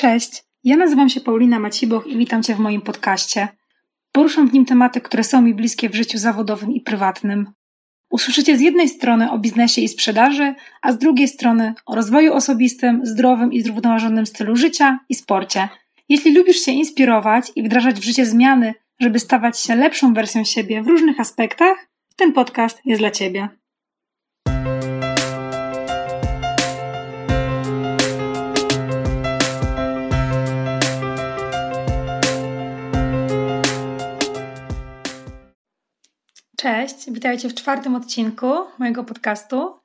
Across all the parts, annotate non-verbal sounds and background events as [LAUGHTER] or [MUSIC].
Cześć, ja nazywam się Paulina Maciboch i witam Cię w moim podcaście. Poruszam w nim tematy, które są mi bliskie w życiu zawodowym i prywatnym. Usłyszycie z jednej strony o biznesie i sprzedaży, a z drugiej strony o rozwoju osobistym, zdrowym i zrównoważonym stylu życia i sporcie. Jeśli lubisz się inspirować i wdrażać w życie zmiany, żeby stawać się lepszą wersją siebie w różnych aspektach, ten podcast jest dla Ciebie. Cześć, witajcie w czwartym odcinku mojego podcastu.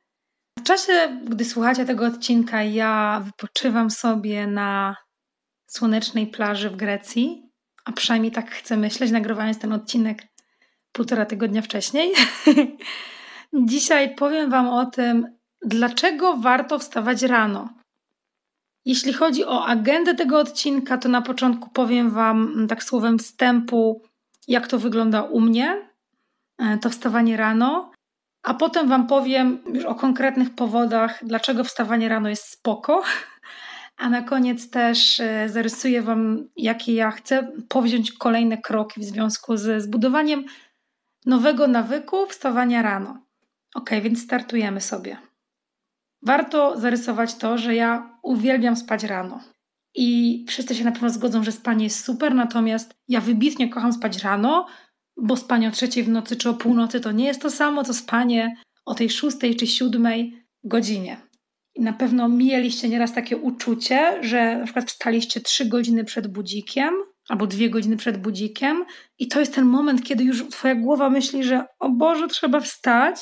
W czasie, gdy słuchacie tego odcinka, ja wypoczywam sobie na słonecznej plaży w Grecji, a przynajmniej tak chcę myśleć, nagrywając ten odcinek półtora tygodnia wcześniej. [LAUGHS] Dzisiaj powiem Wam o tym, dlaczego warto wstawać rano. Jeśli chodzi o agendę tego odcinka, to na początku powiem Wam tak słowem wstępu, jak to wygląda u mnie, to wstawanie rano, a potem Wam powiem już o konkretnych powodach, dlaczego wstawanie rano jest spoko. [LAUGHS] A na koniec też e, zarysuję Wam, jakie ja chcę powziąć kolejne kroki w związku ze zbudowaniem nowego nawyku wstawania rano. Ok, więc startujemy sobie. Warto zarysować to, że ja uwielbiam spać rano. I wszyscy się na pewno zgodzą, że spanie jest super, natomiast ja wybitnie kocham spać rano, bo spanie o trzeciej w nocy czy o północy to nie jest to samo, co spanie o tej szóstej czy siódmej godzinie. I na pewno mieliście nieraz takie uczucie, że na przykład wstaliście trzy godziny przed budzikiem albo dwie godziny przed budzikiem i to jest ten moment, kiedy już twoja głowa myśli, że o Boże, trzeba wstać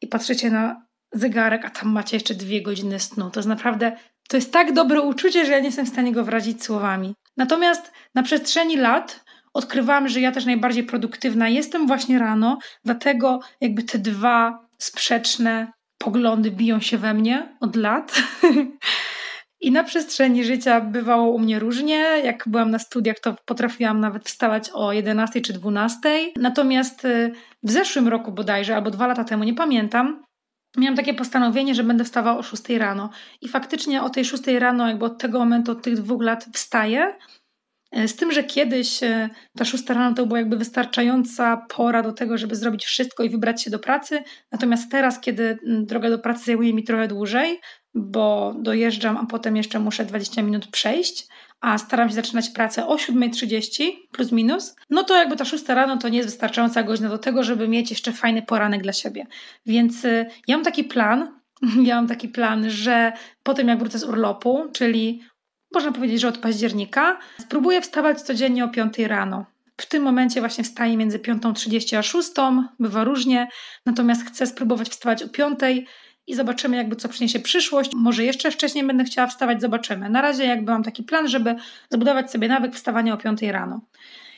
i patrzycie na zegarek, a tam macie jeszcze dwie godziny snu. To jest naprawdę, to jest tak dobre uczucie, że ja nie jestem w stanie go wyrazić słowami. Natomiast na przestrzeni lat odkrywałam, że ja też najbardziej produktywna jestem właśnie rano, dlatego jakby te dwa sprzeczne poglądy biją się we mnie od lat. [LAUGHS] I na przestrzeni życia bywało u mnie różnie. Jak byłam na studiach, to potrafiłam nawet wstawać o 11 czy 12. Natomiast y, w zeszłym roku bodajże, albo dwa lata temu, nie pamiętam, miałam takie postanowienie, że będę wstawała o 6 rano. I faktycznie o tej 6 rano, jakby od tego momentu, od tych dwóch lat wstaję. E, z tym, że kiedyś e, ta szósta rano to była jakby wystarczająca pora do tego, żeby zrobić wszystko i wybrać się do pracy. Natomiast teraz, kiedy droga do pracy zajmuje mi trochę dłużej, bo dojeżdżam, a potem jeszcze muszę 20 minut przejść, a staram się zaczynać pracę o 7.30 plus minus, no to jakby ta szósta rano to nie jest wystarczająca godzina do tego, żeby mieć jeszcze fajny poranek dla siebie. Więc e, ja mam taki plan, [LAUGHS] ja mam taki plan, że potem jak wrócę z urlopu, czyli można powiedzieć, że od października, spróbuję wstawać codziennie o 5 rano. W tym momencie właśnie wstaję między 5.30 a 6, bywa różnie, natomiast chcę spróbować wstawać o 5 i zobaczymy jakby co przyniesie przyszłość. Może jeszcze wcześniej będę chciała wstawać, zobaczymy. Na razie jakby mam taki plan, żeby zbudować sobie nawyk wstawania o 5 rano.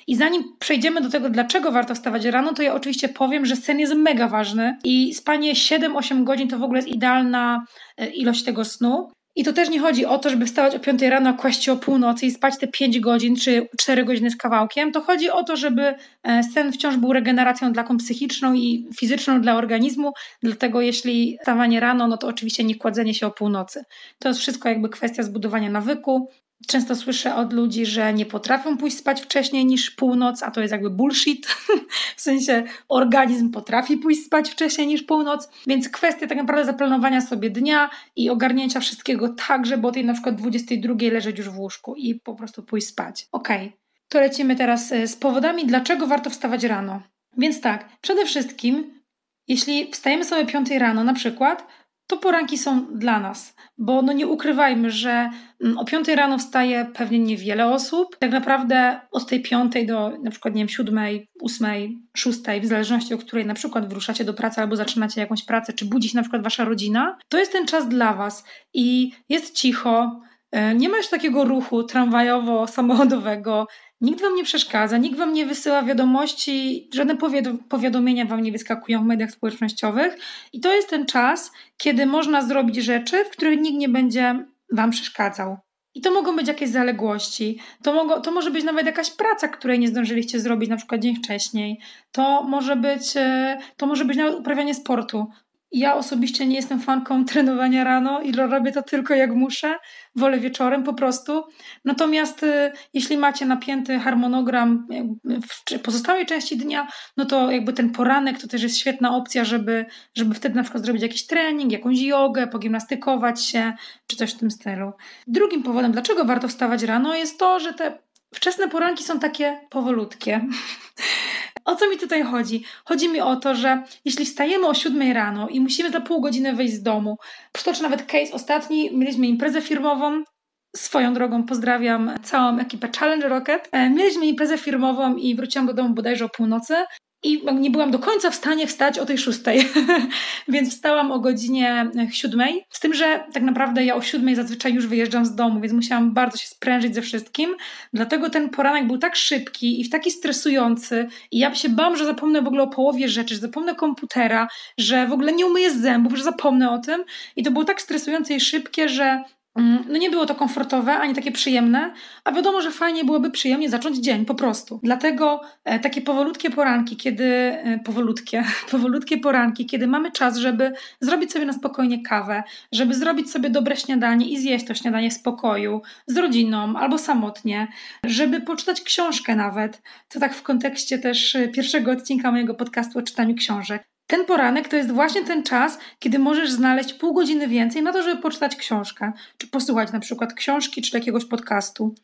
I zanim przejdziemy do tego, dlaczego warto wstawać rano, to ja oczywiście powiem, że sen jest mega ważny i spanie 7-8 godzin to w ogóle jest idealna e, ilość tego snu. I to też nie chodzi o to, żeby wstawać o 5 rano, kłaść się o północy i spać te 5 godzin czy 4 godziny z kawałkiem. To chodzi o to, żeby e, sen wciąż był regeneracją taką psychiczną i fizyczną dla organizmu. Dlatego jeśli wstawanie rano, no to oczywiście nie kładzenie się o północy. To jest wszystko jakby kwestia zbudowania nawyku. Często słyszę od ludzi, że nie potrafią pójść spać wcześniej niż północ, a to jest jakby bullshit. [LAUGHS] w sensie organizm potrafi pójść spać wcześniej niż północ, więc kwestia tak naprawdę zaplanowania sobie dnia i ogarnięcia wszystkiego tak, żeby o tej na przykład 22 leżeć już w łóżku i po prostu pójść spać. Ok, to lecimy teraz e, z powodami, dlaczego warto wstawać rano. Więc tak, przede wszystkim, jeśli wstajemy sobie 5 rano na przykład, to poranki są dla nas, bo no nie ukrywajmy, że mm, o 5 rano wstaje pewnie niewiele osób. Tak naprawdę od tej 5 do na przykład nie wiem, 7, 8, 6, w zależności o której na przykład wyruszacie do pracy albo zaczynacie jakąś pracę, czy budzi się na przykład wasza rodzina, to jest ten czas dla was i jest cicho, nie ma już takiego ruchu tramwajowo-samochodowego, [LAUGHS] Nikt wam nie przeszkadza, nikt wam nie wysyła wiadomości, żadne powiadomienia wam nie wyskakują w mediach społecznościowych. I to jest ten czas, kiedy można zrobić rzeczy, w których nikt nie będzie wam przeszkadzał. I to mogą być jakieś zaległości, to, to może być nawet jakaś praca, której nie zdążyliście zrobić na przykład dzień wcześniej, to może być, e, to może być nawet uprawianie sportu. Ja osobiście nie jestem fanką [LAUGHS] trenowania rano i robię to tylko jak muszę. Wolę wieczorem po prostu. Natomiast y, jeśli macie napięty harmonogram w pozostałej części dnia, no to jakby ten poranek to też jest świetna opcja, żeby, żeby wtedy na przykład zrobić jakiś trening, jakąś jogę, pogimnastykować się, czy coś w tym stylu. Drugim powodem, dlaczego warto wstawać rano, jest to, że te wczesne poranki są takie powolutkie. [LAUGHS] O co mi tutaj chodzi? Chodzi mi o to, że jeśli wstajemy o 7 rano i musimy za pół godziny wyjść z domu, przytoczę nawet case ostatni, mieliśmy imprezę firmową, Swoją drogą pozdrawiam całą ekipę Challenge Rocket. E, mieliśmy imprezę firmową i wróciłam do domu bodajże o północy i nie byłam do końca w stanie wstać o tej szóstej, [LAUGHS] więc wstałam o godzinie siódmej. Z tym, że tak naprawdę ja o siódmej zazwyczaj już wyjeżdżam z domu, więc musiałam bardzo się sprężyć ze wszystkim. Dlatego ten poranek był tak szybki i taki stresujący i ja się bałam, że zapomnę w ogóle o połowie rzeczy, że zapomnę komputera, że w ogóle nie umyję zębów, że zapomnę o tym. I to było tak stresujące i szybkie, że no nie było to komfortowe, ani takie przyjemne, a wiadomo, że fajnie byłoby przyjemnie zacząć dzień po prostu. Dlatego e, takie powolutkie poranki, kiedy e, powolutkie, [LAUGHS] powolutkie poranki, kiedy mamy czas, żeby zrobić sobie na spokojnie kawę, żeby zrobić sobie dobre śniadanie i zjeść to śniadanie w spokoju, z rodziną albo samotnie, żeby poczytać książkę nawet. To tak w kontekście też e, pierwszego odcinka mojego podcastu o czytaniu książek ten poranek to jest właśnie ten czas, kiedy możesz znaleźć pół godziny więcej na to, żeby poczytać książkę, czy posłuchać na przykład książki, czy jakiegoś podcastu.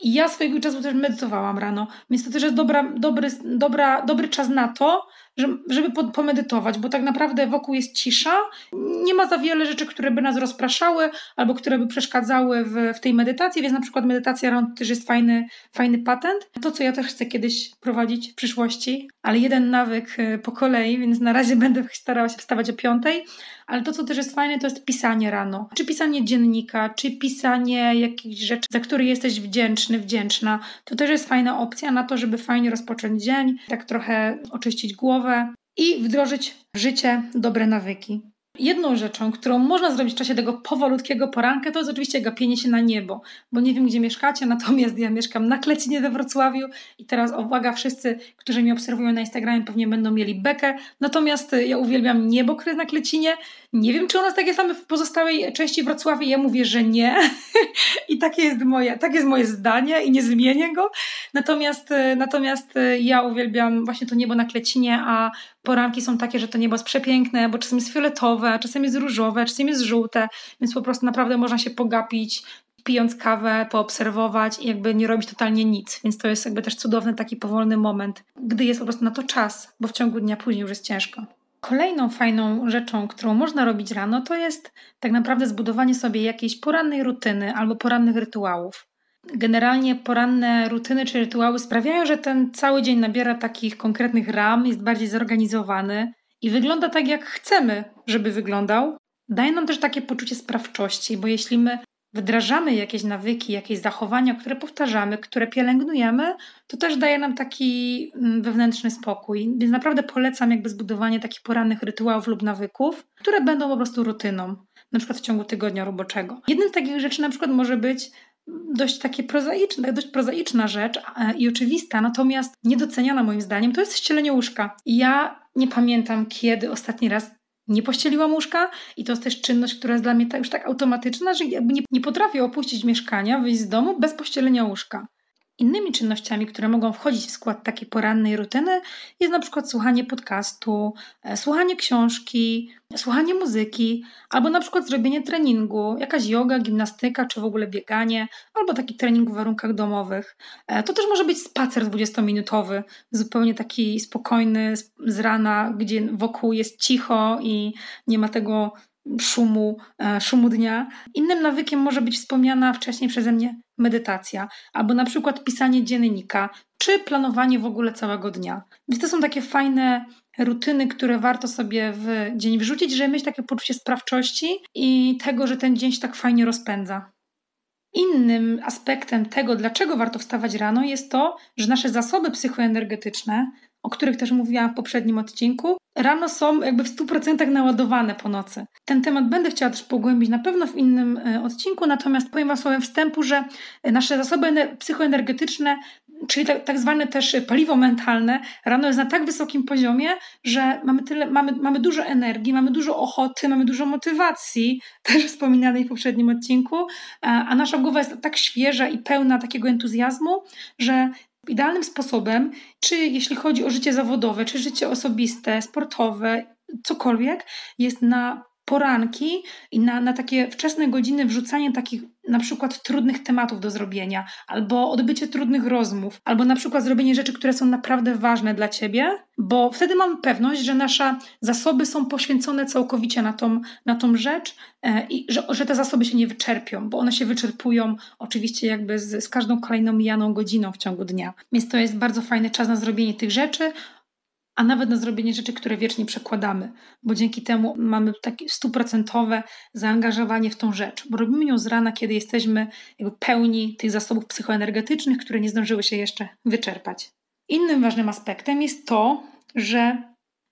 I ja swojego czasu też medytowałam rano, więc to też jest dobra, dobry, dobra, dobry czas na to, żeby pomedytować, bo tak naprawdę wokół jest cisza, nie ma za wiele rzeczy, które by nas rozpraszały albo które by przeszkadzały w, w tej medytacji, więc na przykład medytacja rano też jest fajny, fajny patent. To, co ja też chcę kiedyś prowadzić w przyszłości, ale jeden nawyk y, po kolei, więc na razie [LAUGHS] będę starała się wstawać o piątej, ale to, co też jest fajne, to jest pisanie rano. Czy pisanie dziennika, czy pisanie jakichś rzeczy, za które jesteś wdzięczny, wdzięczna. To też jest fajna opcja na to, żeby fajnie rozpocząć dzień, tak trochę oczyścić głowę i wdrożyć w życie dobre nawyki. Jedną rzeczą, którą można zrobić w czasie tego powolutkiego poranka, to jest oczywiście gapienie się na niebo, bo nie wiem, gdzie mieszkacie, natomiast ja mieszkam na Klecinie we Wrocławiu i teraz uwaga, wszyscy, którzy mnie obserwują na Instagramie pewnie będą mieli bekę, natomiast ja uwielbiam niebo, które jest na Klecinie. Nie wiem, czy u nas takie same w pozostałej części Wrocławia, ja mówię, że nie [LAUGHS] i takie jest moje, takie jest moje zdanie i nie zmienię go, natomiast, natomiast ja uwielbiam właśnie to niebo na Klecinie, a poranki są takie, że to niebo jest przepiękne, bo czasem jest fioletowe, czasem jest różowe, czasem jest żółte, więc po prostu naprawdę można się pogapić, pijąc kawę, poobserwować i jakby nie robić totalnie nic. Więc to jest jakby też cudowny taki powolny moment, gdy jest po prostu na to czas, bo w ciągu dnia później już jest ciężko. Kolejną fajną rzeczą, którą można robić rano, to jest tak naprawdę zbudowanie sobie jakiejś porannej rutyny albo porannych rytuałów. Generalnie poranne rutyny czy rytuały sprawiają, że ten cały dzień nabiera takich konkretnych ram, jest bardziej zorganizowany i wygląda tak, jak chcemy, żeby wyglądał. Daje nam też takie poczucie sprawczości, bo jeśli my wdrażamy jakieś nawyki, jakieś zachowania, które powtarzamy, które pielęgnujemy, to też daje nam taki mm, wewnętrzny spokój. Więc naprawdę polecam jakby zbudowanie takich porannych rytuałów lub nawyków, które będą po prostu rutyną, na przykład w ciągu tygodnia roboczego. Jednym z takich rzeczy na przykład może być dość takie prozaiczne, dość prozaiczna rzecz i oczywista, natomiast niedoceniana moim zdaniem, to jest ścielenie łóżka. Ja nie pamiętam, kiedy ostatni raz nie pościeliłam łóżka i to jest też czynność, która jest dla mnie już tak automatyczna, że nie, nie potrafię opuścić mieszkania, wyjść z domu bez pościelenia łóżka. Innymi czynnościami, które mogą wchodzić w skład takiej porannej rutyny, jest na przykład słuchanie podcastu, e, słuchanie książki, słuchanie muzyki, albo na przykład zrobienie treningu, jakaś yoga, gimnastyka, czy w ogóle bieganie, albo taki trening w warunkach domowych. E, to też może być spacer 20-minutowy, zupełnie taki spokojny z rana, gdzie wokół jest cicho i nie ma tego szumu, e, szumu dnia. Innym nawykiem może być wspomniana wcześniej przeze mnie medytacja, albo na przykład pisanie dziennika, czy planowanie w ogóle całego dnia. Więc to są takie fajne rutyny, które warto sobie w dzień wrzucić, żeby mieć takie poczucie sprawczości i tego, że ten dzień się tak fajnie rozpędza. Innym aspektem tego, dlaczego warto wstawać rano, jest to, że nasze zasoby psychoenergetyczne, o których też mówiłam w poprzednim odcinku, rano są jakby w 100% naładowane po nocy. Ten temat będę chciała też pogłębić na pewno w innym e, odcinku, natomiast powiem Wam słowem wstępu, że nasze zasoby psychoenergetyczne czyli tak, tak zwane też paliwo mentalne, rano jest na tak wysokim poziomie, że mamy, tyle, mamy, mamy dużo energii, mamy dużo ochoty, mamy dużo motywacji, [LAUGHS] też wspominanej w poprzednim odcinku, a nasza głowa jest tak świeża i pełna takiego entuzjazmu, że idealnym sposobem, czy jeśli chodzi o życie zawodowe, czy życie osobiste, sportowe, cokolwiek, jest na poranki i na, na takie wczesne godziny wrzucanie takich na przykład trudnych tematów do zrobienia, albo odbycie trudnych rozmów, albo na przykład zrobienie rzeczy, które są naprawdę ważne dla ciebie, bo wtedy mamy pewność, że nasze zasoby są poświęcone całkowicie na tą, na tą rzecz e, i że, że te zasoby się nie wyczerpią, bo one się wyczerpują oczywiście jakby z, z każdą kolejną mijaną godziną w ciągu dnia. Więc to jest bardzo fajny czas na zrobienie tych rzeczy a nawet na zrobienie rzeczy, które wiecznie przekładamy, bo dzięki temu mamy takie stuprocentowe zaangażowanie w tą rzecz, bo robimy ją z rana, kiedy jesteśmy jakby pełni tych zasobów psychoenergetycznych, które nie zdążyły się jeszcze wyczerpać. Innym ważnym aspektem jest to, że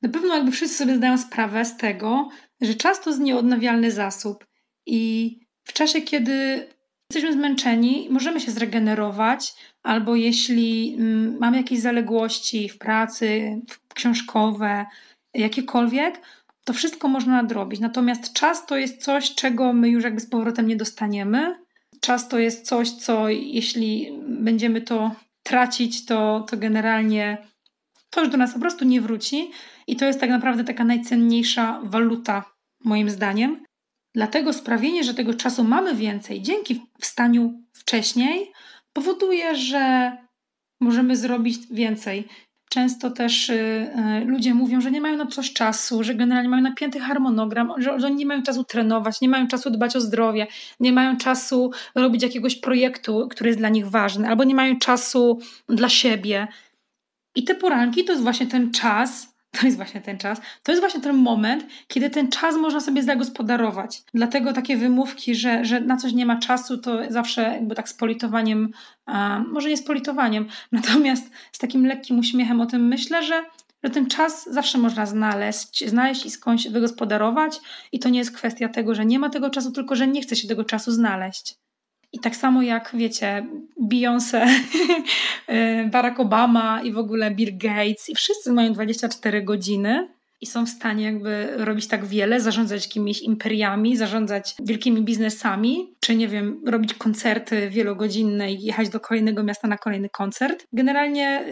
na pewno jakby wszyscy sobie zdają sprawę z tego, że czas to jest nieodnawialny zasób i w czasie, kiedy jesteśmy zmęczeni, możemy się zregenerować, albo jeśli mm, mamy jakieś zaległości w pracy, książkowe, jakiekolwiek, to wszystko można nadrobić. Natomiast czas to jest coś, czego my już jakby z powrotem nie dostaniemy. Czas to jest coś, co jeśli będziemy to tracić, to, to generalnie to już do nas po prostu nie wróci. I to jest tak naprawdę taka najcenniejsza waluta, moim zdaniem. Dlatego sprawienie, że tego czasu mamy więcej dzięki wstaniu wcześniej, powoduje, że możemy zrobić więcej. Często też y, y, ludzie mówią, że nie mają na coś czasu, że generalnie mają napięty harmonogram, że, że nie mają czasu trenować, nie mają czasu dbać o zdrowie, nie mają czasu robić jakiegoś projektu, który jest dla nich ważny, albo nie mają czasu dla siebie. I te poranki to jest właśnie ten czas, to jest właśnie ten czas. To jest właśnie ten moment, kiedy ten czas można sobie zagospodarować. Dlatego takie wymówki, że, że na coś nie ma czasu, to zawsze jakby tak z politowaniem, a, może nie z politowaniem, [LAUGHS] natomiast z takim lekkim uśmiechem o tym myślę, że że ten czas zawsze można znaleźć, znaleźć i skądś wygospodarować, i to nie jest kwestia tego, że nie ma tego czasu, tylko że nie chce się tego czasu znaleźć. I tak samo jak wiecie, Beyoncé, [LAUGHS] y, Barack Obama i w ogóle Bill Gates i wszyscy mają 24 godziny i są w stanie jakby robić tak wiele, zarządzać jakimiś imperiami, zarządzać wielkimi biznesami, czy nie wiem, robić koncerty wielogodzinne i jechać do kolejnego miasta na kolejny koncert. Generalnie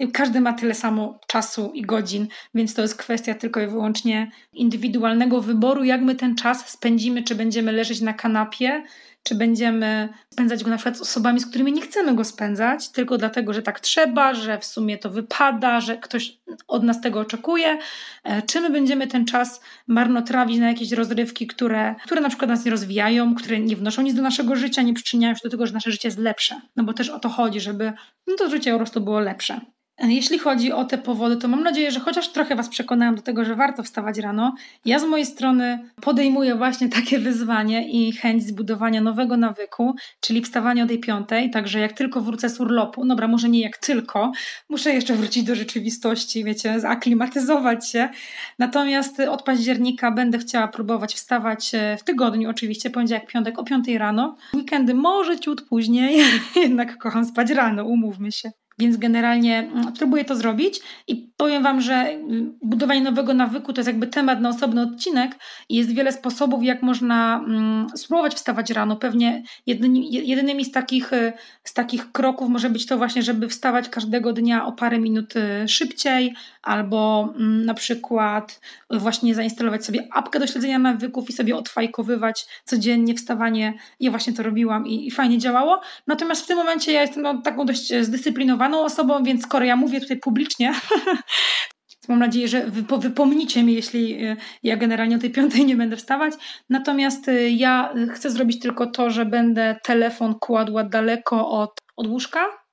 y, każdy ma tyle samo czasu i godzin, więc to jest kwestia tylko i wyłącznie indywidualnego wyboru, jak my ten czas spędzimy, czy będziemy leżeć na kanapie, czy będziemy spędzać go na przykład z osobami, z którymi nie chcemy go spędzać, tylko dlatego, że tak trzeba, że w sumie to wypada, że ktoś od nas tego oczekuje, e, czy my będziemy ten czas marnotrawić na jakieś rozrywki, które, które na przykład nas nie rozwijają, które nie wnoszą nic do naszego życia, nie przyczyniają się do tego, że nasze życie jest lepsze. No bo też o to chodzi, żeby no to życie po prostu było lepsze. Jeśli chodzi o te powody, to mam nadzieję, że chociaż trochę Was przekonałam do tego, że warto wstawać rano. Ja z mojej strony podejmuję właśnie takie wyzwanie i chęć zbudowania nowego nawyku, czyli wstawania o tej piątej, także jak tylko wrócę z urlopu, dobra, może nie jak tylko, muszę jeszcze wrócić do rzeczywistości, wiecie, zaklimatyzować się. Natomiast od października będę chciała próbować wstawać e, w tygodniu, oczywiście, poniedziałek, piątek o piątej rano. Weekendy może ciut później, [LAUGHS] jednak kocham spać rano, umówmy się. Więc generalnie mm, próbuję to zrobić i powiem Wam, że mm, budowanie nowego nawyku to jest jakby temat na osobny odcinek i jest wiele sposobów, jak można mm, spróbować wstawać rano. Pewnie jedynymi, jedynymi z, takich, y, z takich kroków może być to właśnie, żeby wstawać każdego dnia o parę minut y, szybciej albo na przykład właśnie zainstalować sobie apkę do śledzenia nawyków i sobie odfajkowywać codziennie wstawanie. Ja właśnie to robiłam i, i fajnie działało. Natomiast w tym momencie ja jestem no, taką dość zdyscyplinowaną osobą, więc skoro ja mówię tutaj publicznie, [LAUGHS] Mam nadzieję, że wy wypomnicie mi, jeśli y, ja generalnie o tej piątej nie będę wstawać. Natomiast y, ja chcę zrobić tylko to, że będę telefon kładła daleko od, od łóżka.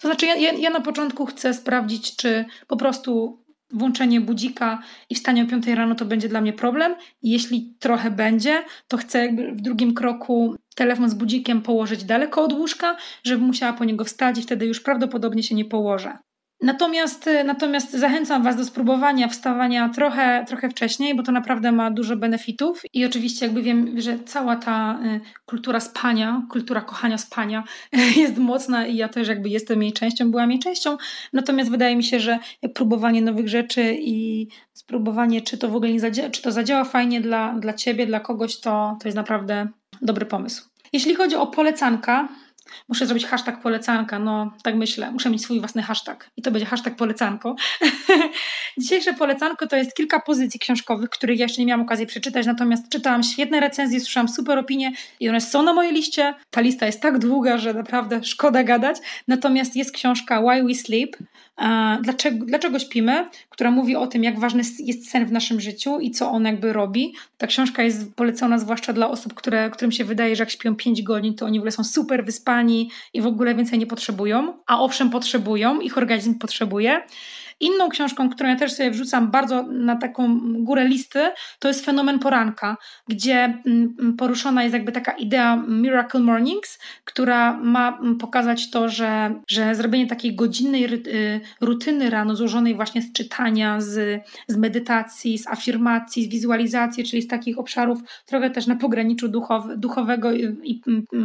To znaczy, ja, ja, ja na początku chcę sprawdzić, czy po prostu włączenie budzika i wstanie o 5 rano to będzie dla mnie problem. Jeśli trochę będzie, to chcę w drugim kroku telefon z budzikiem położyć daleko od łóżka, żeby musiała po niego wstać i wtedy już prawdopodobnie się nie położę. Natomiast, natomiast zachęcam Was do spróbowania wstawania trochę, trochę wcześniej, bo to naprawdę ma dużo benefitów. I oczywiście, jakby wiem, że cała ta y, kultura spania, kultura kochania spania [LAUGHS] jest mocna i ja też jakby jestem jej częścią, byłam jej częścią. Natomiast wydaje mi się, że próbowanie nowych rzeczy i spróbowanie, czy to w ogóle nie zadziała, czy to zadziała fajnie dla, dla Ciebie, dla kogoś, to, to jest naprawdę dobry pomysł. Jeśli chodzi o polecanka, Muszę zrobić hashtag polecanka, no tak myślę. Muszę mieć swój własny hashtag i to będzie hashtag polecanko. [LAUGHS] Dzisiejsze polecanko to jest kilka pozycji książkowych, których ja jeszcze nie miałam okazji przeczytać, natomiast czytałam świetne recenzje, słyszałam super opinie i one są na mojej liście. Ta lista jest tak długa, że naprawdę szkoda gadać. Natomiast jest książka Why We Sleep, dlaczego, dlaczego śpimy, która mówi o tym, jak ważny jest sen w naszym życiu i co on jakby robi. Ta książka jest polecona zwłaszcza dla osób, które, którym się wydaje, że jak śpią 5 godzin, to oni w ogóle są super wyspani i w ogóle więcej nie potrzebują, a owszem potrzebują, ich organizm potrzebuje. Inną książką, którą ja też sobie wrzucam bardzo na taką górę listy, to jest Fenomen Poranka, gdzie mm, mm, poruszona jest jakby taka idea Miracle Mornings, która ma mm, pokazać to, że, że zrobienie takiej godzinnej y, rutyny rano, złożonej właśnie z czytania, z, z medytacji, z afirmacji, z wizualizacji, czyli z takich obszarów trochę też na pograniczu duchow, duchowego i, i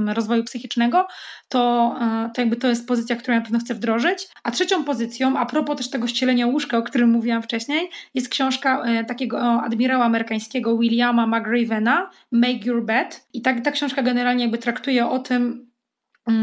rozwoju psychicznego, to, e, to jakby to jest pozycja, którą ja na pewno chcę wdrożyć. A trzecią pozycją, a propos też tego łóżka, o którym mówiłam wcześniej, jest książka e, takiego admirała amerykańskiego Williama McRavena, Make Your Bed. I tak, ta książka generalnie jakby traktuje o tym,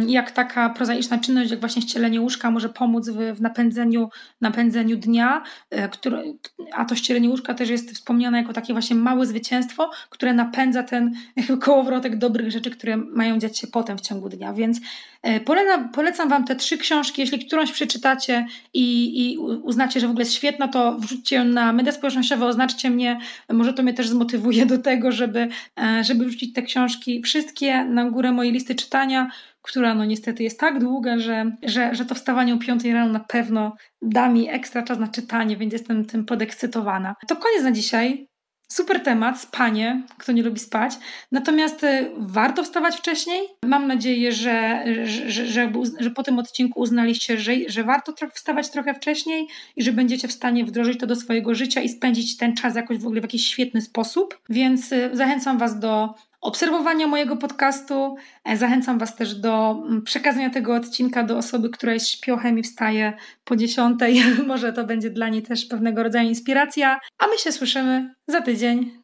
jak taka prozaiczna czynność, jak właśnie ścielenie łóżka może pomóc w, w napędzeniu, napędzeniu dnia, e, który, a to ścielenie łóżka też jest wspomniane jako takie właśnie małe zwycięstwo, które napędza ten [LAUGHS] kołowrotek dobrych rzeczy, które mają dziać się potem w ciągu dnia. Więc e, polecam, polecam Wam te trzy książki. Jeśli którąś przeczytacie i, i uznacie, że w ogóle jest świetna, to wrzućcie ją na media społecznościowe, oznaczcie mnie. Może to mnie też zmotywuje do tego, żeby, e, żeby wrzucić te książki wszystkie na górę mojej listy czytania która no niestety jest tak długa, że, że, że to wstawanie o 5 rano na pewno da mi ekstra czas na czytanie, więc jestem tym podekscytowana. To koniec na dzisiaj. Super temat, spanie, kto nie lubi spać. Natomiast y, warto wstawać wcześniej. Mam nadzieję, że, że, że, że, po tym odcinku uznaliście, że, że warto wstawać trochę wcześniej i że będziecie w stanie wdrożyć to do swojego życia i spędzić ten czas jakoś w ogóle w jakiś świetny sposób. Więc y, zachęcam Was do obserwowania mojego podcastu. E, zachęcam Was też do mm, przekazania tego odcinka do osoby, która jest śpiochem i wstaje po dziesiątej. [LAUGHS] Może to będzie dla niej też pewnego rodzaju inspiracja. A my się słyszymy za tydzień.